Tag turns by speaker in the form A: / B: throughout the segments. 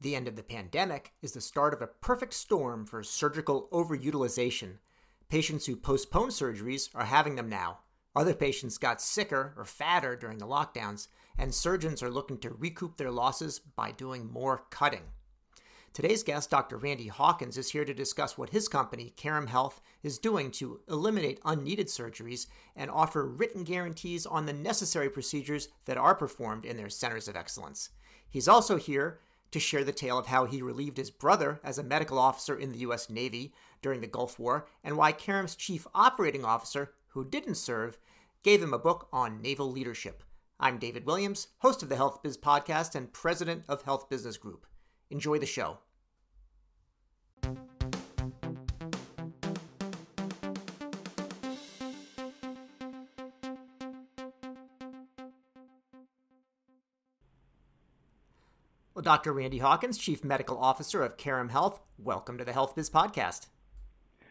A: The end of the pandemic is the start of a perfect storm for surgical overutilization. Patients who postponed surgeries are having them now. Other patients got sicker or fatter during the lockdowns, and surgeons are looking to recoup their losses by doing more cutting. Today's guest, Dr. Randy Hawkins, is here to discuss what his company, Carrum Health, is doing to eliminate unneeded surgeries and offer written guarantees on the necessary procedures that are performed in their centers of excellence. He's also here to share the tale of how he relieved his brother as a medical officer in the U.S. Navy during the Gulf War and why Carrum's chief operating officer, who didn't serve, gave him a book on naval leadership. I'm David Williams, host of the Health Biz Podcast and president of Health Business Group. Enjoy the show. Well, Dr. Randy Hawkins, Chief Medical Officer of Carrum Health, welcome to the Health Biz Podcast.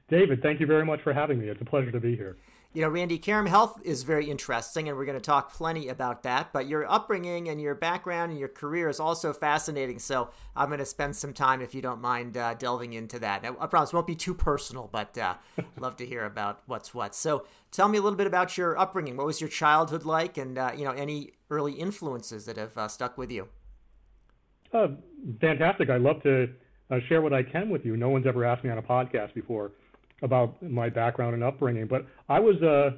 B: David, thank you very much for having me. It's a pleasure to be here.
A: You know, Randy, Carrum Health is very interesting, and we're going to talk plenty about that. But your upbringing and your background and your career is also fascinating. So I'm going to spend some time, if you don't mind, uh, delving into that. Now, I promise it won't be too personal, but uh, love to hear about what's what. So tell me a little bit about your upbringing. What was your childhood like, and uh, you know, any early influences that have uh, stuck with you?
B: Uh, fantastic. I love to uh, share what I can with you. No one's ever asked me on a podcast before about my background and upbringing, but I was uh,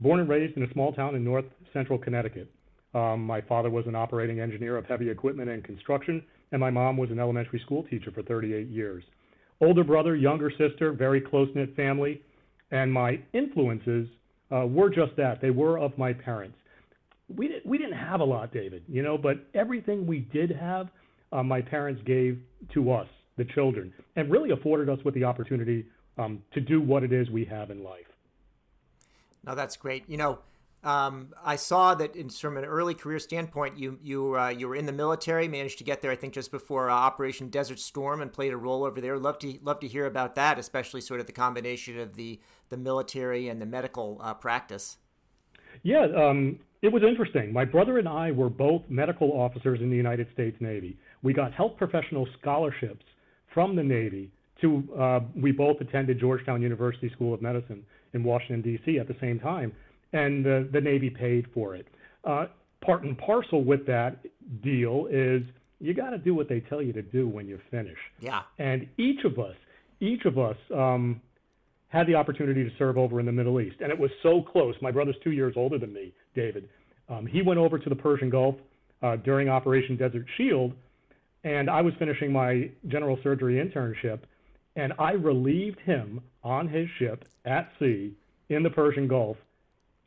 B: born and raised in a small town in north central Connecticut. Um, my father was an operating engineer of heavy equipment and construction, and my mom was an elementary school teacher for 38 years. Older brother, younger sister, very close knit family, and my influences uh, were just that. They were of my parents we didn't we didn't have a lot, David, you know, but everything we did have, uh, my parents gave to us, the children, and really afforded us with the opportunity um, to do what it is we have in life.
A: Now that's great. You know, um, I saw that in, from an early career standpoint, you you uh, you were in the military, managed to get there, I think, just before uh, Operation Desert Storm, and played a role over there. Love to love to hear about that, especially sort of the combination of the the military and the medical uh, practice.
B: Yeah, um, it was interesting. My brother and I were both medical officers in the United States Navy. We got health professional scholarships from the Navy to, uh, we both attended Georgetown University School of Medicine in Washington, D.C. at the same time, and uh, the Navy paid for it. Uh, part and parcel with that deal is you got to do what they tell you to do when you finish.
A: Yeah.
B: And each of us, each of us, um, had the opportunity to serve over in the Middle East, and it was so close. My brother's two years older than me, David. Um, he went over to the Persian Gulf uh, during Operation Desert Shield, and I was finishing my general surgery internship, and I relieved him on his ship at sea in the Persian Gulf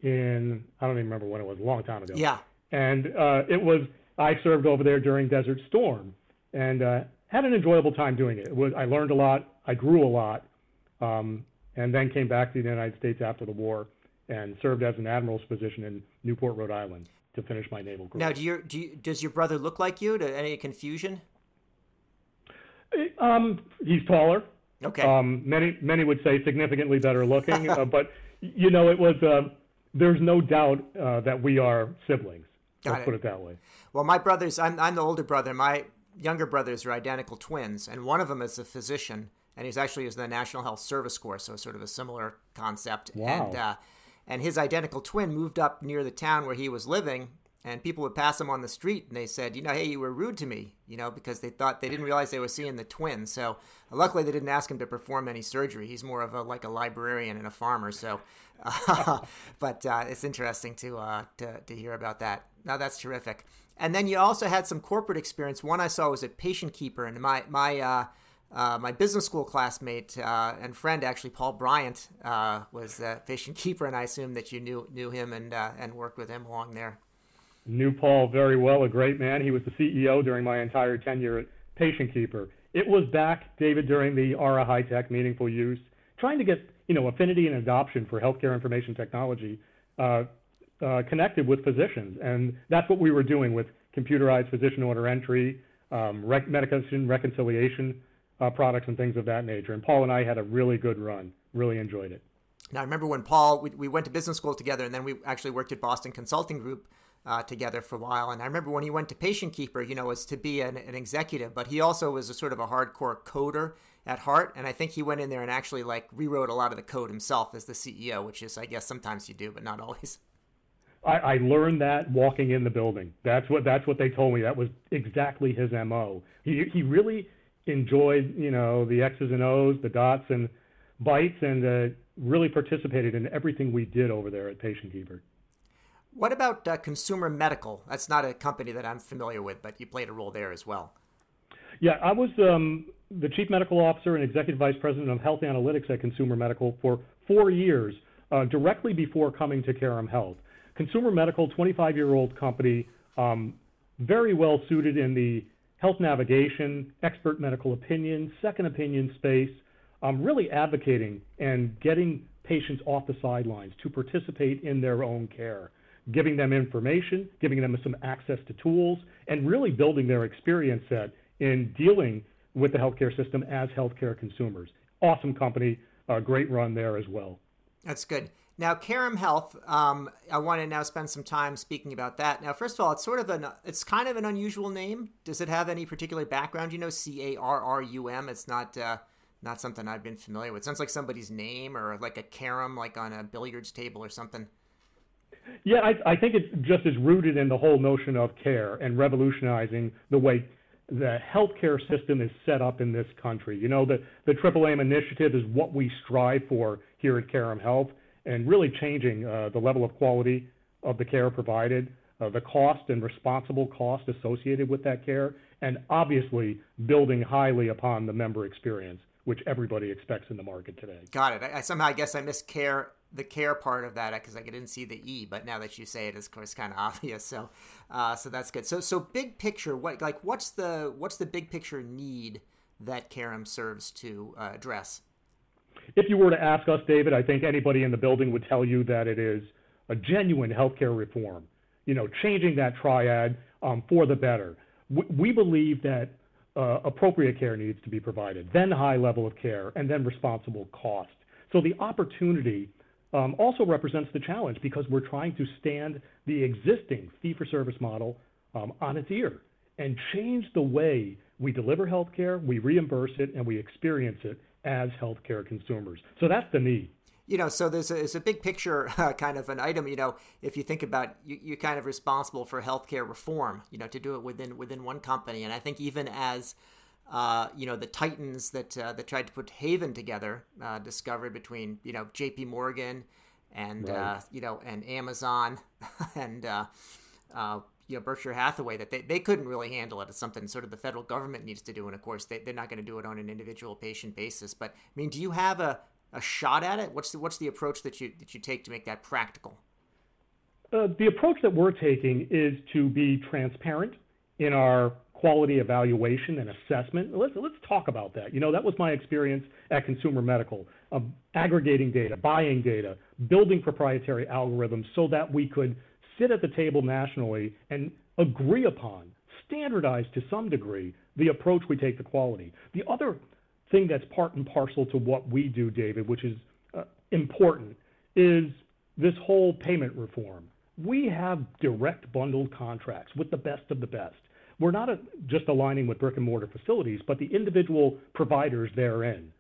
B: in I don't even remember when it was, a long time ago.
A: Yeah.
B: And uh, it was I served over there during Desert Storm, and uh, had an enjoyable time doing it. it was, I learned a lot. I grew a lot. Um, and then came back to the United States after the war and served as an admiral's position in Newport, Rhode Island, to finish my naval career.
A: Now, do your do you, does your brother look like you? To any confusion?
B: Um, he's taller.
A: Okay.
B: Um, many many would say significantly better looking, uh, but you know, it was. Uh, there's no doubt uh, that we are siblings.
A: Got
B: Let's
A: it.
B: put it that way.
A: Well, my brothers, I'm I'm the older brother. My younger brothers are identical twins, and one of them is a physician and he's actually is the National Health Service Corps, so sort of a similar concept.
B: Wow.
A: And uh, and his identical twin moved up near the town where he was living, and people would pass him on the street, and they said, you know, hey, you were rude to me, you know, because they thought they didn't realize they were seeing the twin. So uh, luckily, they didn't ask him to perform any surgery. He's more of a like a librarian and a farmer. So, uh, but uh, it's interesting to, uh, to to hear about that. Now that's terrific. And then you also had some corporate experience. One I saw was at Patient Keeper, and my my uh, my business school classmate uh, and friend, actually Paul Brient, uh, was a patient keeper, and I assume that you knew knew him and uh, and worked with him along there.
B: Knew Paul very well, a great man. He was the CEO during my entire tenure at Patient Keeper. It was back, David, during the ARRA HITECH Meaningful Use, trying to get you know affinity and adoption for healthcare information technology uh, uh, connected with physicians, and that's what we were doing with computerized physician order entry, um, rec- medication reconciliation products and things of that nature. And Paul and I had a really good run. Really enjoyed it.
A: Now, I remember when Paul, we, we went to business school together, and then we actually worked at Boston Consulting Group uh, together for a while. And I remember when he went to Patient Keeper, you know, was to be an, an executive, but he also was a sort of a hardcore coder at heart. And I think he went in there and actually like rewrote a lot of the code himself as the CEO, which is, I guess, sometimes you do, but not always.
B: I, I learned that walking in the building. That's what that's what they told me. That was exactly his mo. He he really enjoyed you know the X's and O's, the dots and bytes, and uh, really participated in everything we did over there at Patient Keeper.
A: What about uh, Consumer Medical? That's not a company that I'm familiar with, but you played a role there as well.
B: Yeah, I was um, the chief medical officer and executive vice president of health analytics at Consumer Medical for four years, uh, directly before coming to Carrum Health. Consumer Medical, 25 year old company, um, very well suited in the health navigation, expert medical opinion, second opinion space, um, really advocating and getting patients off the sidelines to participate in their own care, giving them information, giving them some access to tools, and really building their experience set in dealing with the healthcare system as healthcare consumers. Awesome company, uh, great run there as well.
A: That's good. Now, Carrum Health, um, I want to now spend some time speaking about that. Now, first of all, it's sort of an, it's kind of an unusual name. Does it have any particular background? You know, C A R R U M. It's not, uh, not something I've been familiar with. It sounds like somebody's name or like a carom, like on a billiards table or something.
B: Yeah, I, I think it just is rooted in the whole notion of care and revolutionizing the way the healthcare system is set up in this country. You know, the, the Triple Aim initiative is what we strive for here at Carrum Health and really changing uh, the level of quality of the care provided, uh, the cost and responsible cost associated with that care, and obviously building highly upon the member experience, which everybody expects in the market today.
A: Got it. I, I somehow I guess I missed care the care part of that because I didn't see the E, but now that you say it, it's of course kind of obvious. So, uh, so that's good. So, so big picture, what like what's the what's the big picture need that Carrum serves to uh, address?
B: If you were to ask us, David, I think anybody in the building would tell you that it is a genuine healthcare reform. You know, changing that triad um, for the better. We, we believe that uh, appropriate care needs to be provided, then high level of care, and then responsible cost. So the opportunity um, also represents the challenge because we're trying to stand the existing fee for service model um, on its ear and change the way we deliver healthcare, we reimburse it, and we experience it as healthcare consumers. So that's the need.
A: You know, so there's a, there's a big picture uh, kind of an item. You know, if you think about you, you're kind of responsible for healthcare reform. You know, to do it within within one company, and I think even as uh, you know the titans that uh, that tried to put Haven together, uh, discovered between you know J.P. Morgan and uh, right. you know and Amazon and uh, you know Berkshire Hathaway that they, they couldn't really handle it. It's something sort of the federal government needs to do, and of course they, they're not going to do it on an individual patient basis. But I mean, do you have a, a shot at it? What's the what's the approach that you that you take to make that practical?
B: Uh, the approach that we're taking is to be transparent in our quality evaluation and assessment. Let's let's talk about that. You know, that was my experience at Consumer Medical, of aggregating data, buying data, building proprietary algorithms so that we could sit at the table nationally and agree upon, standardize to some degree, the approach we take to quality. The other thing that's part and parcel to what we do, David, which is uh, important, is this whole payment reform. We have direct bundled contracts with the best of the best. We're not a, just aligning with brick and mortar facilities, but the individual providers therein,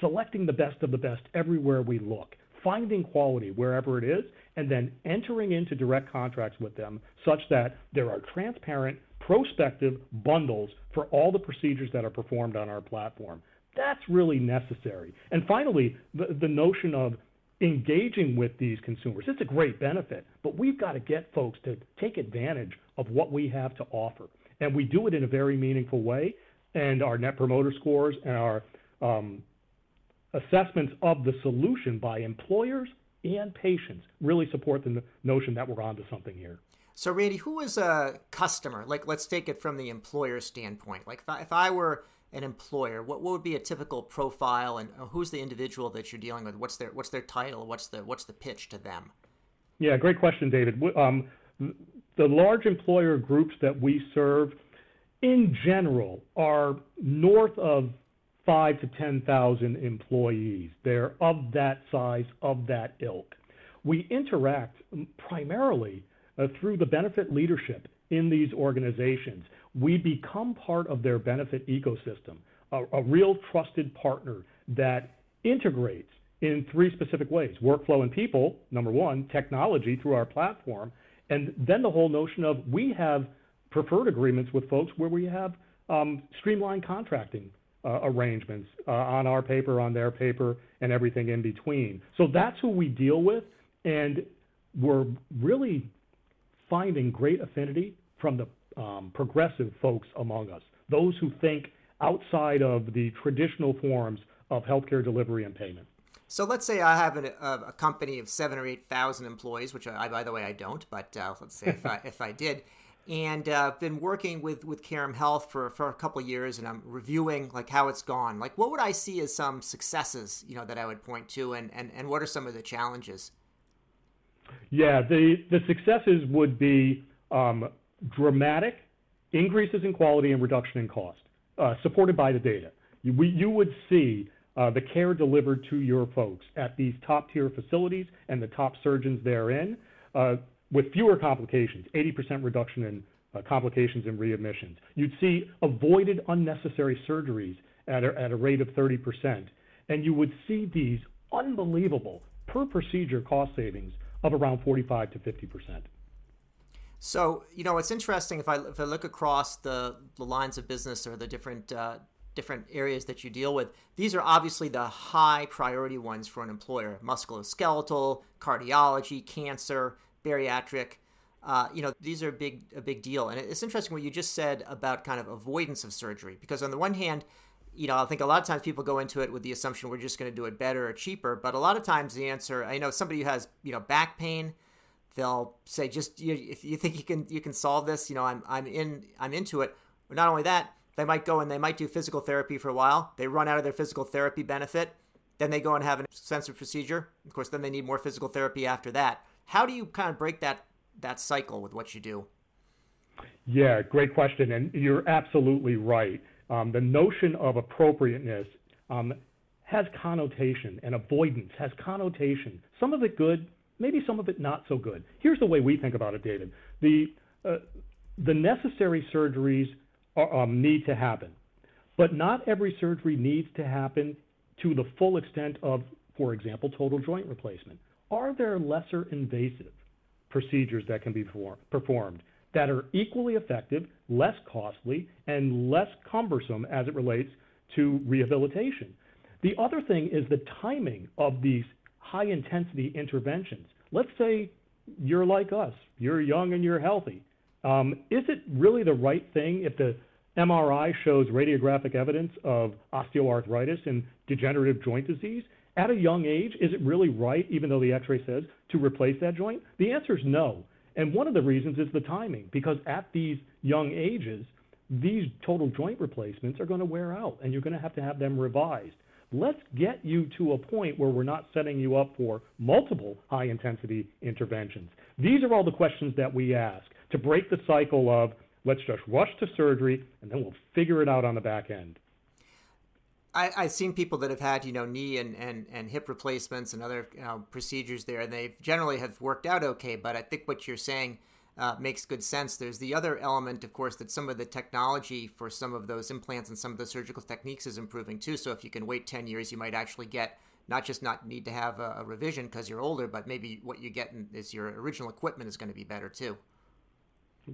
B: selecting the best of the best everywhere we look finding quality wherever it is, and then entering into direct contracts with them such that there are transparent, prospective bundles for all the procedures that are performed on our platform. That's really necessary. And finally, the, the notion of engaging with these consumers. It's a great benefit, but we've got to get folks to take advantage of what we have to offer. And we do it in a very meaningful way. And our net promoter scores and our um, assessments of the solution by employers and patients really support the notion that we're onto something here.
A: So, Randy, who is a customer? Like, let's take it from the employer standpoint. Like, if I, if I were an employer, what, what would be a typical profile, and uh, who's the individual that you're dealing with? What's their what's their title? What's the what's the pitch to them?
B: Yeah, great question, David. Um, the large employer groups that we serve, in general, are north of five to 10,000 employees. They're of that size, of that ilk. We interact primarily uh, through the benefit leadership in these organizations, we become part of their benefit ecosystem, a, a real trusted partner that integrates in three specific ways workflow and people, number one, technology through our platform, and then the whole notion of we have preferred agreements with folks where we have um, streamlined contracting uh, arrangements uh, on our paper, on their paper, and everything in between. So that's who we deal with, and we're really finding great affinity from the um, progressive folks among us, those who think outside of the traditional forms of healthcare delivery and payment.
A: So let's say I have a, a, company of seven or eight thousand employees, which I, by the way, I don't. But uh, let's say if I, if I did, and uh, been working with with Carrum Health for for a couple years, and I'm reviewing like how it's gone. Like, what would I see as some successes, you know, that I would point to, and and and what are some of the challenges?
B: Yeah, the the successes would be um, dramatic increases in quality and reduction in cost, uh, supported by the data. You, we, you would see uh, the care delivered to your folks at these top tier facilities and the top surgeons therein uh, with fewer complications, 80% reduction in uh, complications and readmissions. You'd see avoided unnecessary surgeries at a, at a rate of 30%. And you would see these unbelievable per procedure cost savings of around 45 to 50%.
A: So, you know, it's interesting if I, if I look across the, the lines of business or the different uh, different areas that you deal with. These are obviously the high priority ones for an employer musculoskeletal, cardiology, cancer, bariatric. Uh, you know, these are a big, a big deal. And it's interesting what you just said about kind of avoidance of surgery. Because on the one hand, you know, I think a lot of times people go into it with the assumption we're just going to do it better or cheaper. But a lot of times the answer, I know somebody who has, you know, back pain, they'll say, just you, if you think you can, you can solve this, you know, I'm, I'm in, I'm into it. But not only that, they might go and they might do physical therapy for a while. They run out of their physical therapy benefit. Then they go and have an extensive procedure. Of course, then they need more physical therapy after that. How do you kind of break that that cycle with what you do?
B: Yeah, great question, and you're absolutely right. Um, the notion of appropriateness um, has connotation, and avoidance has connotation. Some of it good, maybe some of it not so good. Here's the way we think about it, David. The uh, the necessary surgeries um, need to happen. But not every surgery needs to happen to the full extent of, for example, total joint replacement. Are there lesser invasive procedures that can be performed that are equally effective, less costly, and less cumbersome as it relates to rehabilitation? The other thing is the timing of these high intensity interventions. Let's say you're like us, you're young and you're healthy. Um, is it really the right thing if the MRI shows radiographic evidence of osteoarthritis and degenerative joint disease? At a young age, is it really right, even though the x ray says, to replace that joint? The answer is no. And one of the reasons is the timing, because at these young ages, these total joint replacements are going to wear out and you're going to have to have them revised. Let's get you to a point where we're not setting you up for multiple high intensity interventions. These are all the questions that we ask to break the cycle of let's just rush to surgery and then we'll figure it out on the back end.
A: I, I've seen people that have had, you know, knee and, and, and hip replacements and other you know, procedures there, and they generally have worked out okay. But I think what you're saying uh, makes good sense. There's the other element, of course, that some of the technology for some of those implants and some of the surgical techniques is improving too. So if you can wait 10 years, you might actually get not just not need to have a, a revision because you're older, but maybe what you get in, is your original equipment is going to be better too.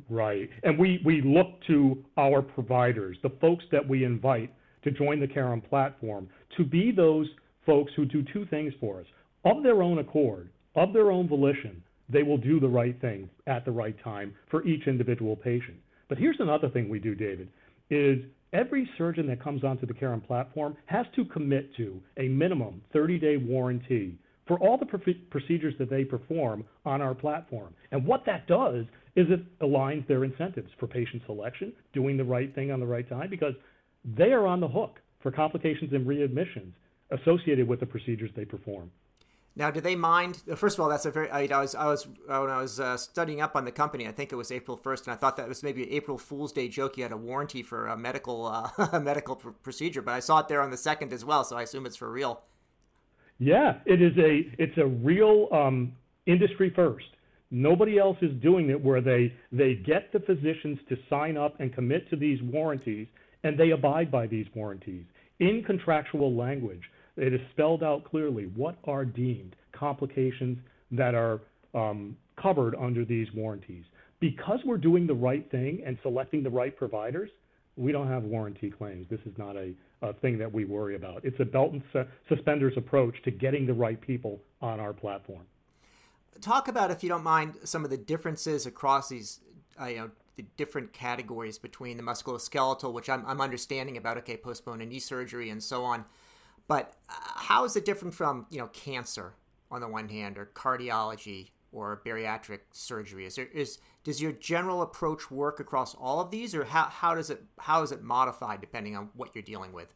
B: Right. And we, we look to our providers, the folks that we invite to join the Carrum platform, to be those folks who do two things for us. Of their own accord, of their own volition, they will do the right thing at the right time for each individual patient. But here's another thing we do, David, is every surgeon that comes onto the Carrum platform has to commit to a minimum 30-day warranty for all the procedures that they perform on our platform. And what that does is it aligns their incentives for patient selection, doing the right thing on the right time, because they are on the hook for complications and readmissions associated with the procedures they perform.
A: Now, do they mind? First of all, that's a very. I, I was, I was, when I was uh, studying up on the company, I think it was April first, and I thought that was maybe an April Fool's Day joke. You had a warranty for a medical, uh, a medical pr- procedure, but I saw it there on the second as well, so I assume it's for real.
B: Yeah, it is a, it's a real um, industry first Nobody else is doing it where they, they get the physicians to sign up and commit to these warranties and they abide by these warranties. In contractual language, it is spelled out clearly what are deemed complications that are um, covered under these warranties. Because we're doing the right thing and selecting the right providers, we don't have warranty claims. This is not a, a thing that we worry about. It's a belt and su- suspenders approach to getting the right people on our platform.
A: Talk about, if you don't mind, some of the differences across these, uh, you know, the different categories between the musculoskeletal, which I'm, I'm understanding about, okay, postponed knee surgery and so on. But uh, how is it different from, you know, cancer on the one hand, or cardiology, or bariatric surgery? Is there is does your general approach work across all of these, or how, how does it how is it modified depending on what you're dealing with?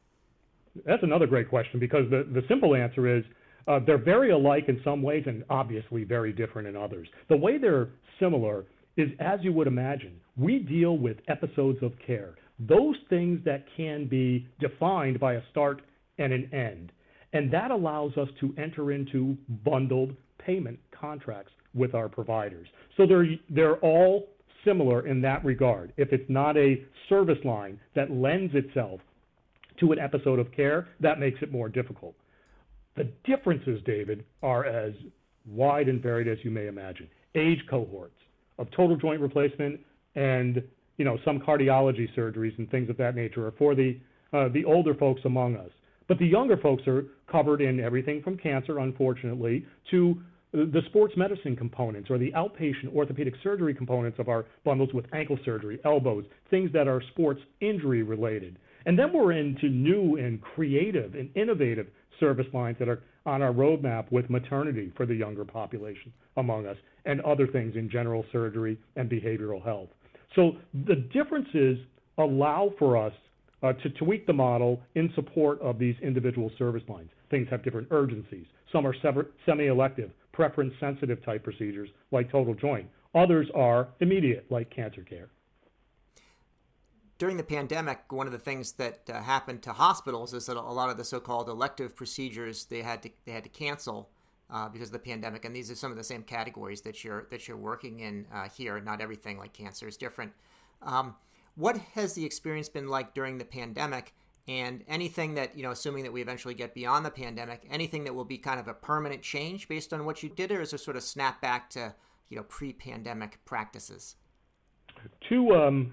B: That's another great question because the, the simple answer is uh, they're very alike in some ways and obviously very different in others. The way they're similar is as you would imagine, we deal with episodes of care, those things that can be defined by a start and an end. And that allows us to enter into bundled payment contracts with our providers. So they're, they're all similar in that regard. If it's not a service line that lends itself to an episode of care, that makes it more difficult. The differences, David, are as wide and varied as you may imagine. Age cohorts of total joint replacement and you know some cardiology surgeries and things of that nature are for the uh, the older folks among us. But the younger folks are covered in everything from cancer, unfortunately, to the sports medicine components or the outpatient orthopedic surgery components of our bundles with ankle surgery, elbows, things that are sports injury related. And then we're into new and creative and innovative service lines that are on our roadmap with maternity for the younger population among us and other things in general surgery and behavioral health. So the differences allow for us uh, to tweak the model in support of these individual service lines. Things have different urgencies. Some are semi elective, preference sensitive type procedures like total joint. Others are immediate, like cancer care.
A: During the pandemic, one of the things that uh, happened to hospitals is that a lot of the so-called elective procedures they had to they had to cancel uh, because of the pandemic, and these are some of the same categories that you're that you're working in uh, here. Not everything like cancer is different. Um, what has the experience been like during the pandemic? And anything that, you know, assuming that we eventually get beyond the pandemic, anything that will be kind of a permanent change based on what you did, or is there sort of snap back to, you know, pre pandemic practices?
B: Two, um,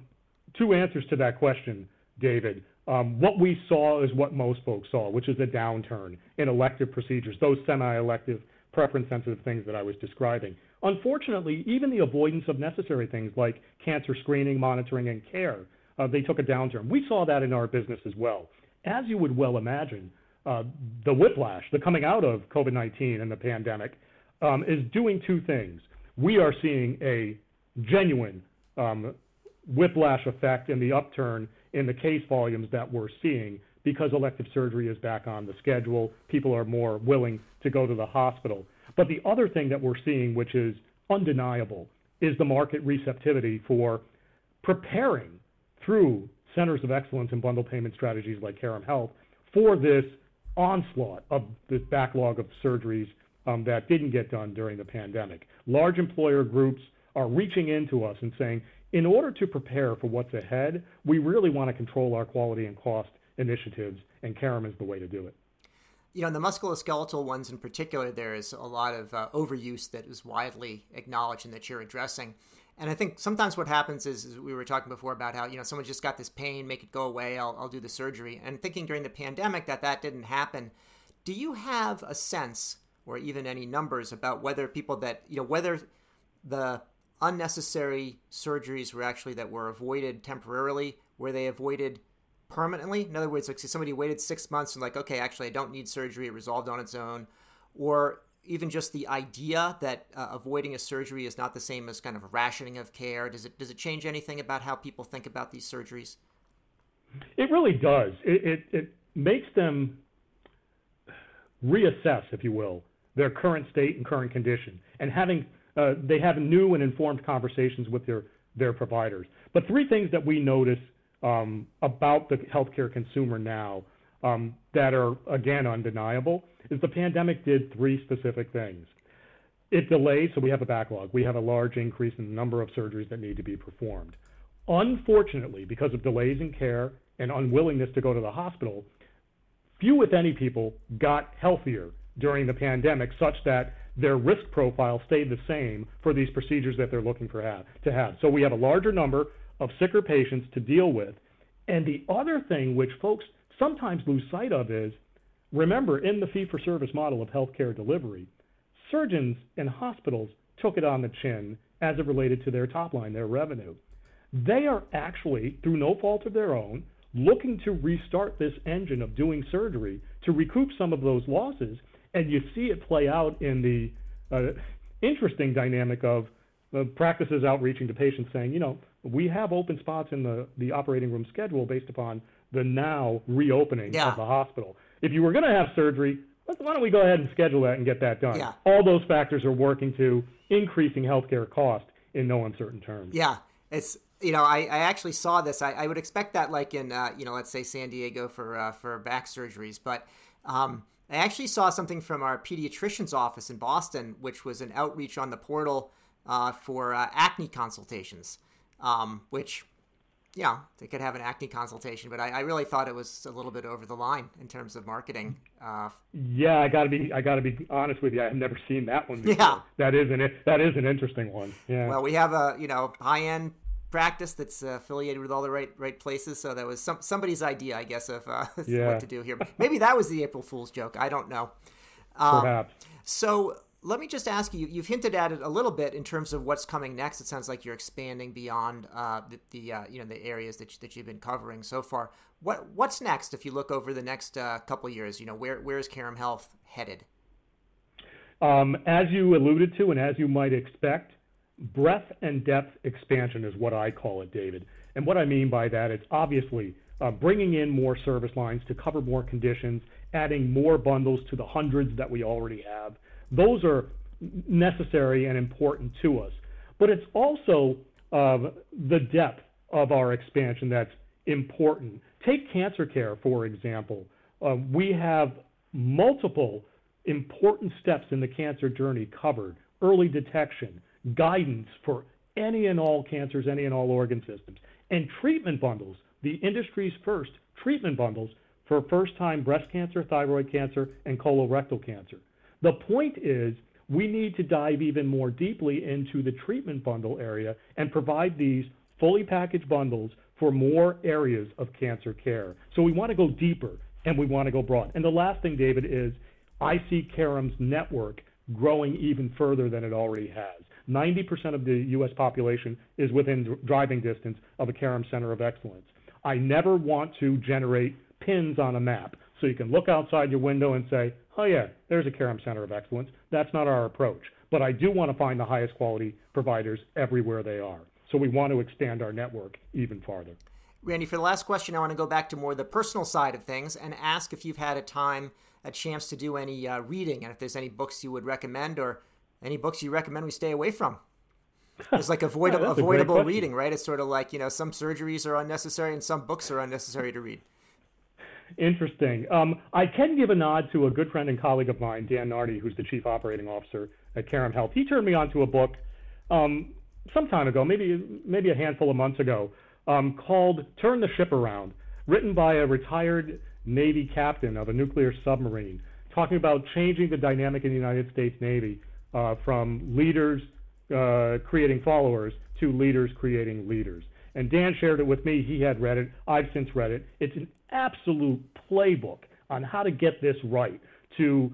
B: two answers to that question, David. Um, what we saw is what most folks saw, which is a downturn in elective procedures, those semi elective, preference sensitive things that I was describing. Unfortunately, even the avoidance of necessary things like cancer screening, monitoring, and care, uh, they took a downturn. We saw that in our business as well. As you would well imagine, uh, the whiplash, the coming out of COVID 19 and the pandemic, um, is doing two things. We are seeing a genuine um, whiplash effect in the upturn in the case volumes that we're seeing because elective surgery is back on the schedule. People are more willing to go to the hospital. But the other thing that we're seeing, which is undeniable, is the market receptivity for preparing through centers of excellence and bundle payment strategies like Carrum Health for this onslaught of this backlog of surgeries um, that didn't get done during the pandemic. Large employer groups are reaching into us and saying, in order to prepare for what's ahead, we really want to control our quality and cost initiatives, and Carrum is the way to do it
A: you know, in the musculoskeletal ones in particular, there is a lot of uh, overuse that is widely acknowledged and that you're addressing. And I think sometimes what happens is, is, we were talking before about how, you know, someone just got this pain, make it go away, I'll, I'll do the surgery. And thinking during the pandemic that that didn't happen, do you have a sense or even any numbers about whether people that, you know, whether the unnecessary surgeries were actually that were avoided temporarily, were they avoided permanently. In other words, like say somebody waited six months and like, okay, actually I don't need surgery, it resolved on its own, or even just the idea that uh, avoiding a surgery is not the same as kind of rationing of care. Does it does it change anything about how people think about these surgeries?
B: It really does. It it, it makes them reassess, if you will, their current state and current condition, and having uh, they have new and informed conversations with their their providers. But three things that we notice um, about the healthcare consumer now um, that are, again, undeniable is the pandemic did three specific things. it delays, so we have a backlog. We have a large increase in the number of surgeries that need to be performed. Unfortunately, because of delays in care and unwillingness to go to the hospital, few, if any, people got healthier during the pandemic, such that their risk profile stayed the same for these procedures that they're looking for have, to have. So we have a larger number of sicker patients to deal with. And the other thing which folks sometimes lose sight of is remember, in the fee for service model of healthcare delivery, surgeons and hospitals took it on the chin as it related to their top line, their revenue. They are actually, through no fault of their own, looking to restart this engine of doing surgery to recoup some of those losses. And you see it play out in the uh, interesting dynamic of uh, practices outreaching to patients saying, you know, we have open spots in the, the operating room schedule based upon the now reopening
A: yeah.
B: of the hospital. If you were going to have surgery, why don't we go ahead and schedule that and get that done?
A: Yeah.
B: All those factors are working to increasing healthcare cost in no uncertain terms.
A: Yeah, it's you know I, I actually saw this. I, I would expect that like in uh, you know let's say San Diego for uh, for back surgeries, but um, I actually saw something from our pediatrician's office in Boston, which was an outreach on the portal uh, for uh, acne consultations, um, which yeah, they could have an acne consultation, but I, I, really thought it was a little bit over the line in terms of marketing. Uh,
B: yeah, I gotta be I gotta be honest with you. I've never seen that one. Before.
A: Yeah,
B: that is an that is an interesting one. Yeah.
A: Well, we have a you know high end practice that's uh, affiliated with all the right right places. So that was some somebody's idea, I guess, of uh, yeah. what to do here. Maybe that was the April Fool's joke. I don't know.
B: Um, Perhaps.
A: So let me just ask you you've hinted at it a little bit in terms of what's coming next it sounds like you're expanding beyond uh, the, the uh, you know the areas that, you, that you've been covering so far what what's next if you look over the next uh, couple years you know where where is Carrum Health headed
B: um, as you alluded to and as you might expect breadth and depth expansion is what I call it David and what I mean by that is obviously uh, bringing in more service lines to cover more conditions adding more bundles to the hundreds that we already have those are necessary and important to us. But it's also uh, the depth of our expansion that's important. Take cancer care, for example. Uh, we have multiple important steps in the cancer journey covered early detection, guidance for any and all cancers, any and all organ systems, and treatment bundles, the industry's first treatment bundles for first time breast cancer, thyroid cancer, and colorectal cancer. The point is, we need to dive even more deeply into the treatment bundle area and provide these fully packaged bundles for more areas of cancer care. So we want to go deeper and we want to go broad. And the last thing, David, is I see Carrum's network growing even further than it already has. 90% of the U.S. population is within driving distance of a Carrum Center of Excellence. I never want to generate pins on a map. So you can look outside your window and say, oh, yeah, there's a Carrum Center of Excellence. That's not our approach. But I do want to find the highest quality providers everywhere they are. So we want to expand our network even farther.
A: Randy, for the last question, I want to go back to more the personal side of things and ask if you've had a time, a chance to do any uh, reading, and if there's any books you would recommend or any books you recommend we stay away from. It's like avoidable, yeah, avoidable reading, right? It's sort of like you know some surgeries are unnecessary and some books are unnecessary to read.
B: Interesting. Um, I can give a nod to a good friend and colleague of mine, Dan Nardi, who's the chief operating officer at Carrum Health. He turned me on to a book um, some time ago, maybe maybe a handful of months ago, um, called "Turn the Ship Around," written by a retired Navy captain of a nuclear submarine, talking about changing the dynamic in the United States Navy uh, from leaders uh, creating followers to leaders creating leaders. And Dan shared it with me. He had read it. I've since read it. It's an absolute playbook on how to get this right to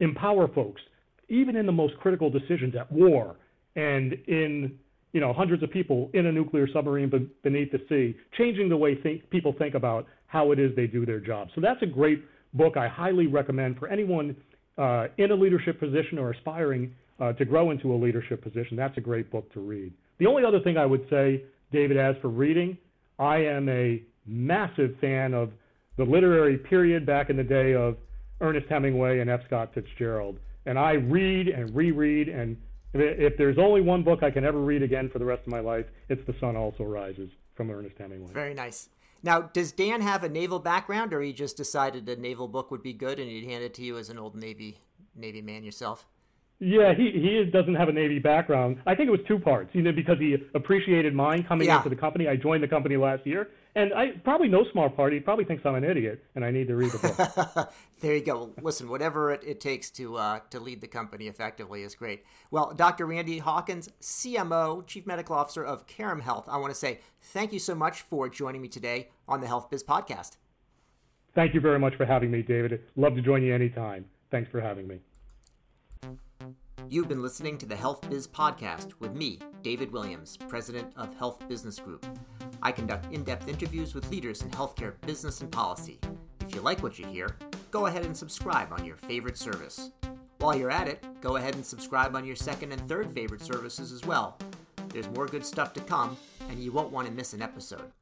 B: empower folks, even in the most critical decisions at war and in you know hundreds of people in a nuclear submarine beneath the sea, changing the way think, people think about how it is they do their job. So that's a great book. I highly recommend for anyone uh, in a leadership position or aspiring uh, to grow into a leadership position. That's a great book to read. The only other thing I would say David, as for reading, I am a massive fan of the literary period back in the day of Ernest Hemingway and F. Scott Fitzgerald. And I read and reread, and if there's only one book I can ever read again for the rest of my life, it's The Sun Also Rises from Ernest Hemingway.
A: Very nice. Now, does Dan have a naval background, or he just decided a naval book would be good and he'd hand it to you as an old Navy Navy man yourself?
B: Yeah, he he doesn't have a Navy background. I think it was two parts. You know, because he appreciated mine coming
A: Yeah.
B: into the company. I joined the company last year, and I probably no small part. He probably thinks I'm an idiot, and I need to read the book.
A: there you go. Listen, whatever it, it takes to uh, to lead the company effectively is great. Well, Dr. Randy Hawkins, CMO, Chief Medical Officer of Carrum Health, I want to say thank you so much for joining me today on the Health Biz Podcast.
B: Thank you very much for having me, David. Love to join you anytime. Thanks for having me.
A: You've been listening to the Health Biz Podcast with me, David Williams, President of Health Business Group. I conduct in depth interviews with leaders in healthcare business and policy. If you like what you hear, go ahead and subscribe on your favorite service. While you're at it, go ahead and subscribe on your second and third favorite services as well. There's more good stuff to come, and you won't want to miss an episode.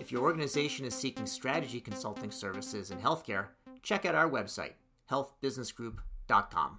A: If your organization is seeking strategy consulting services in healthcare, check out our website, healthbusinessgroup.com.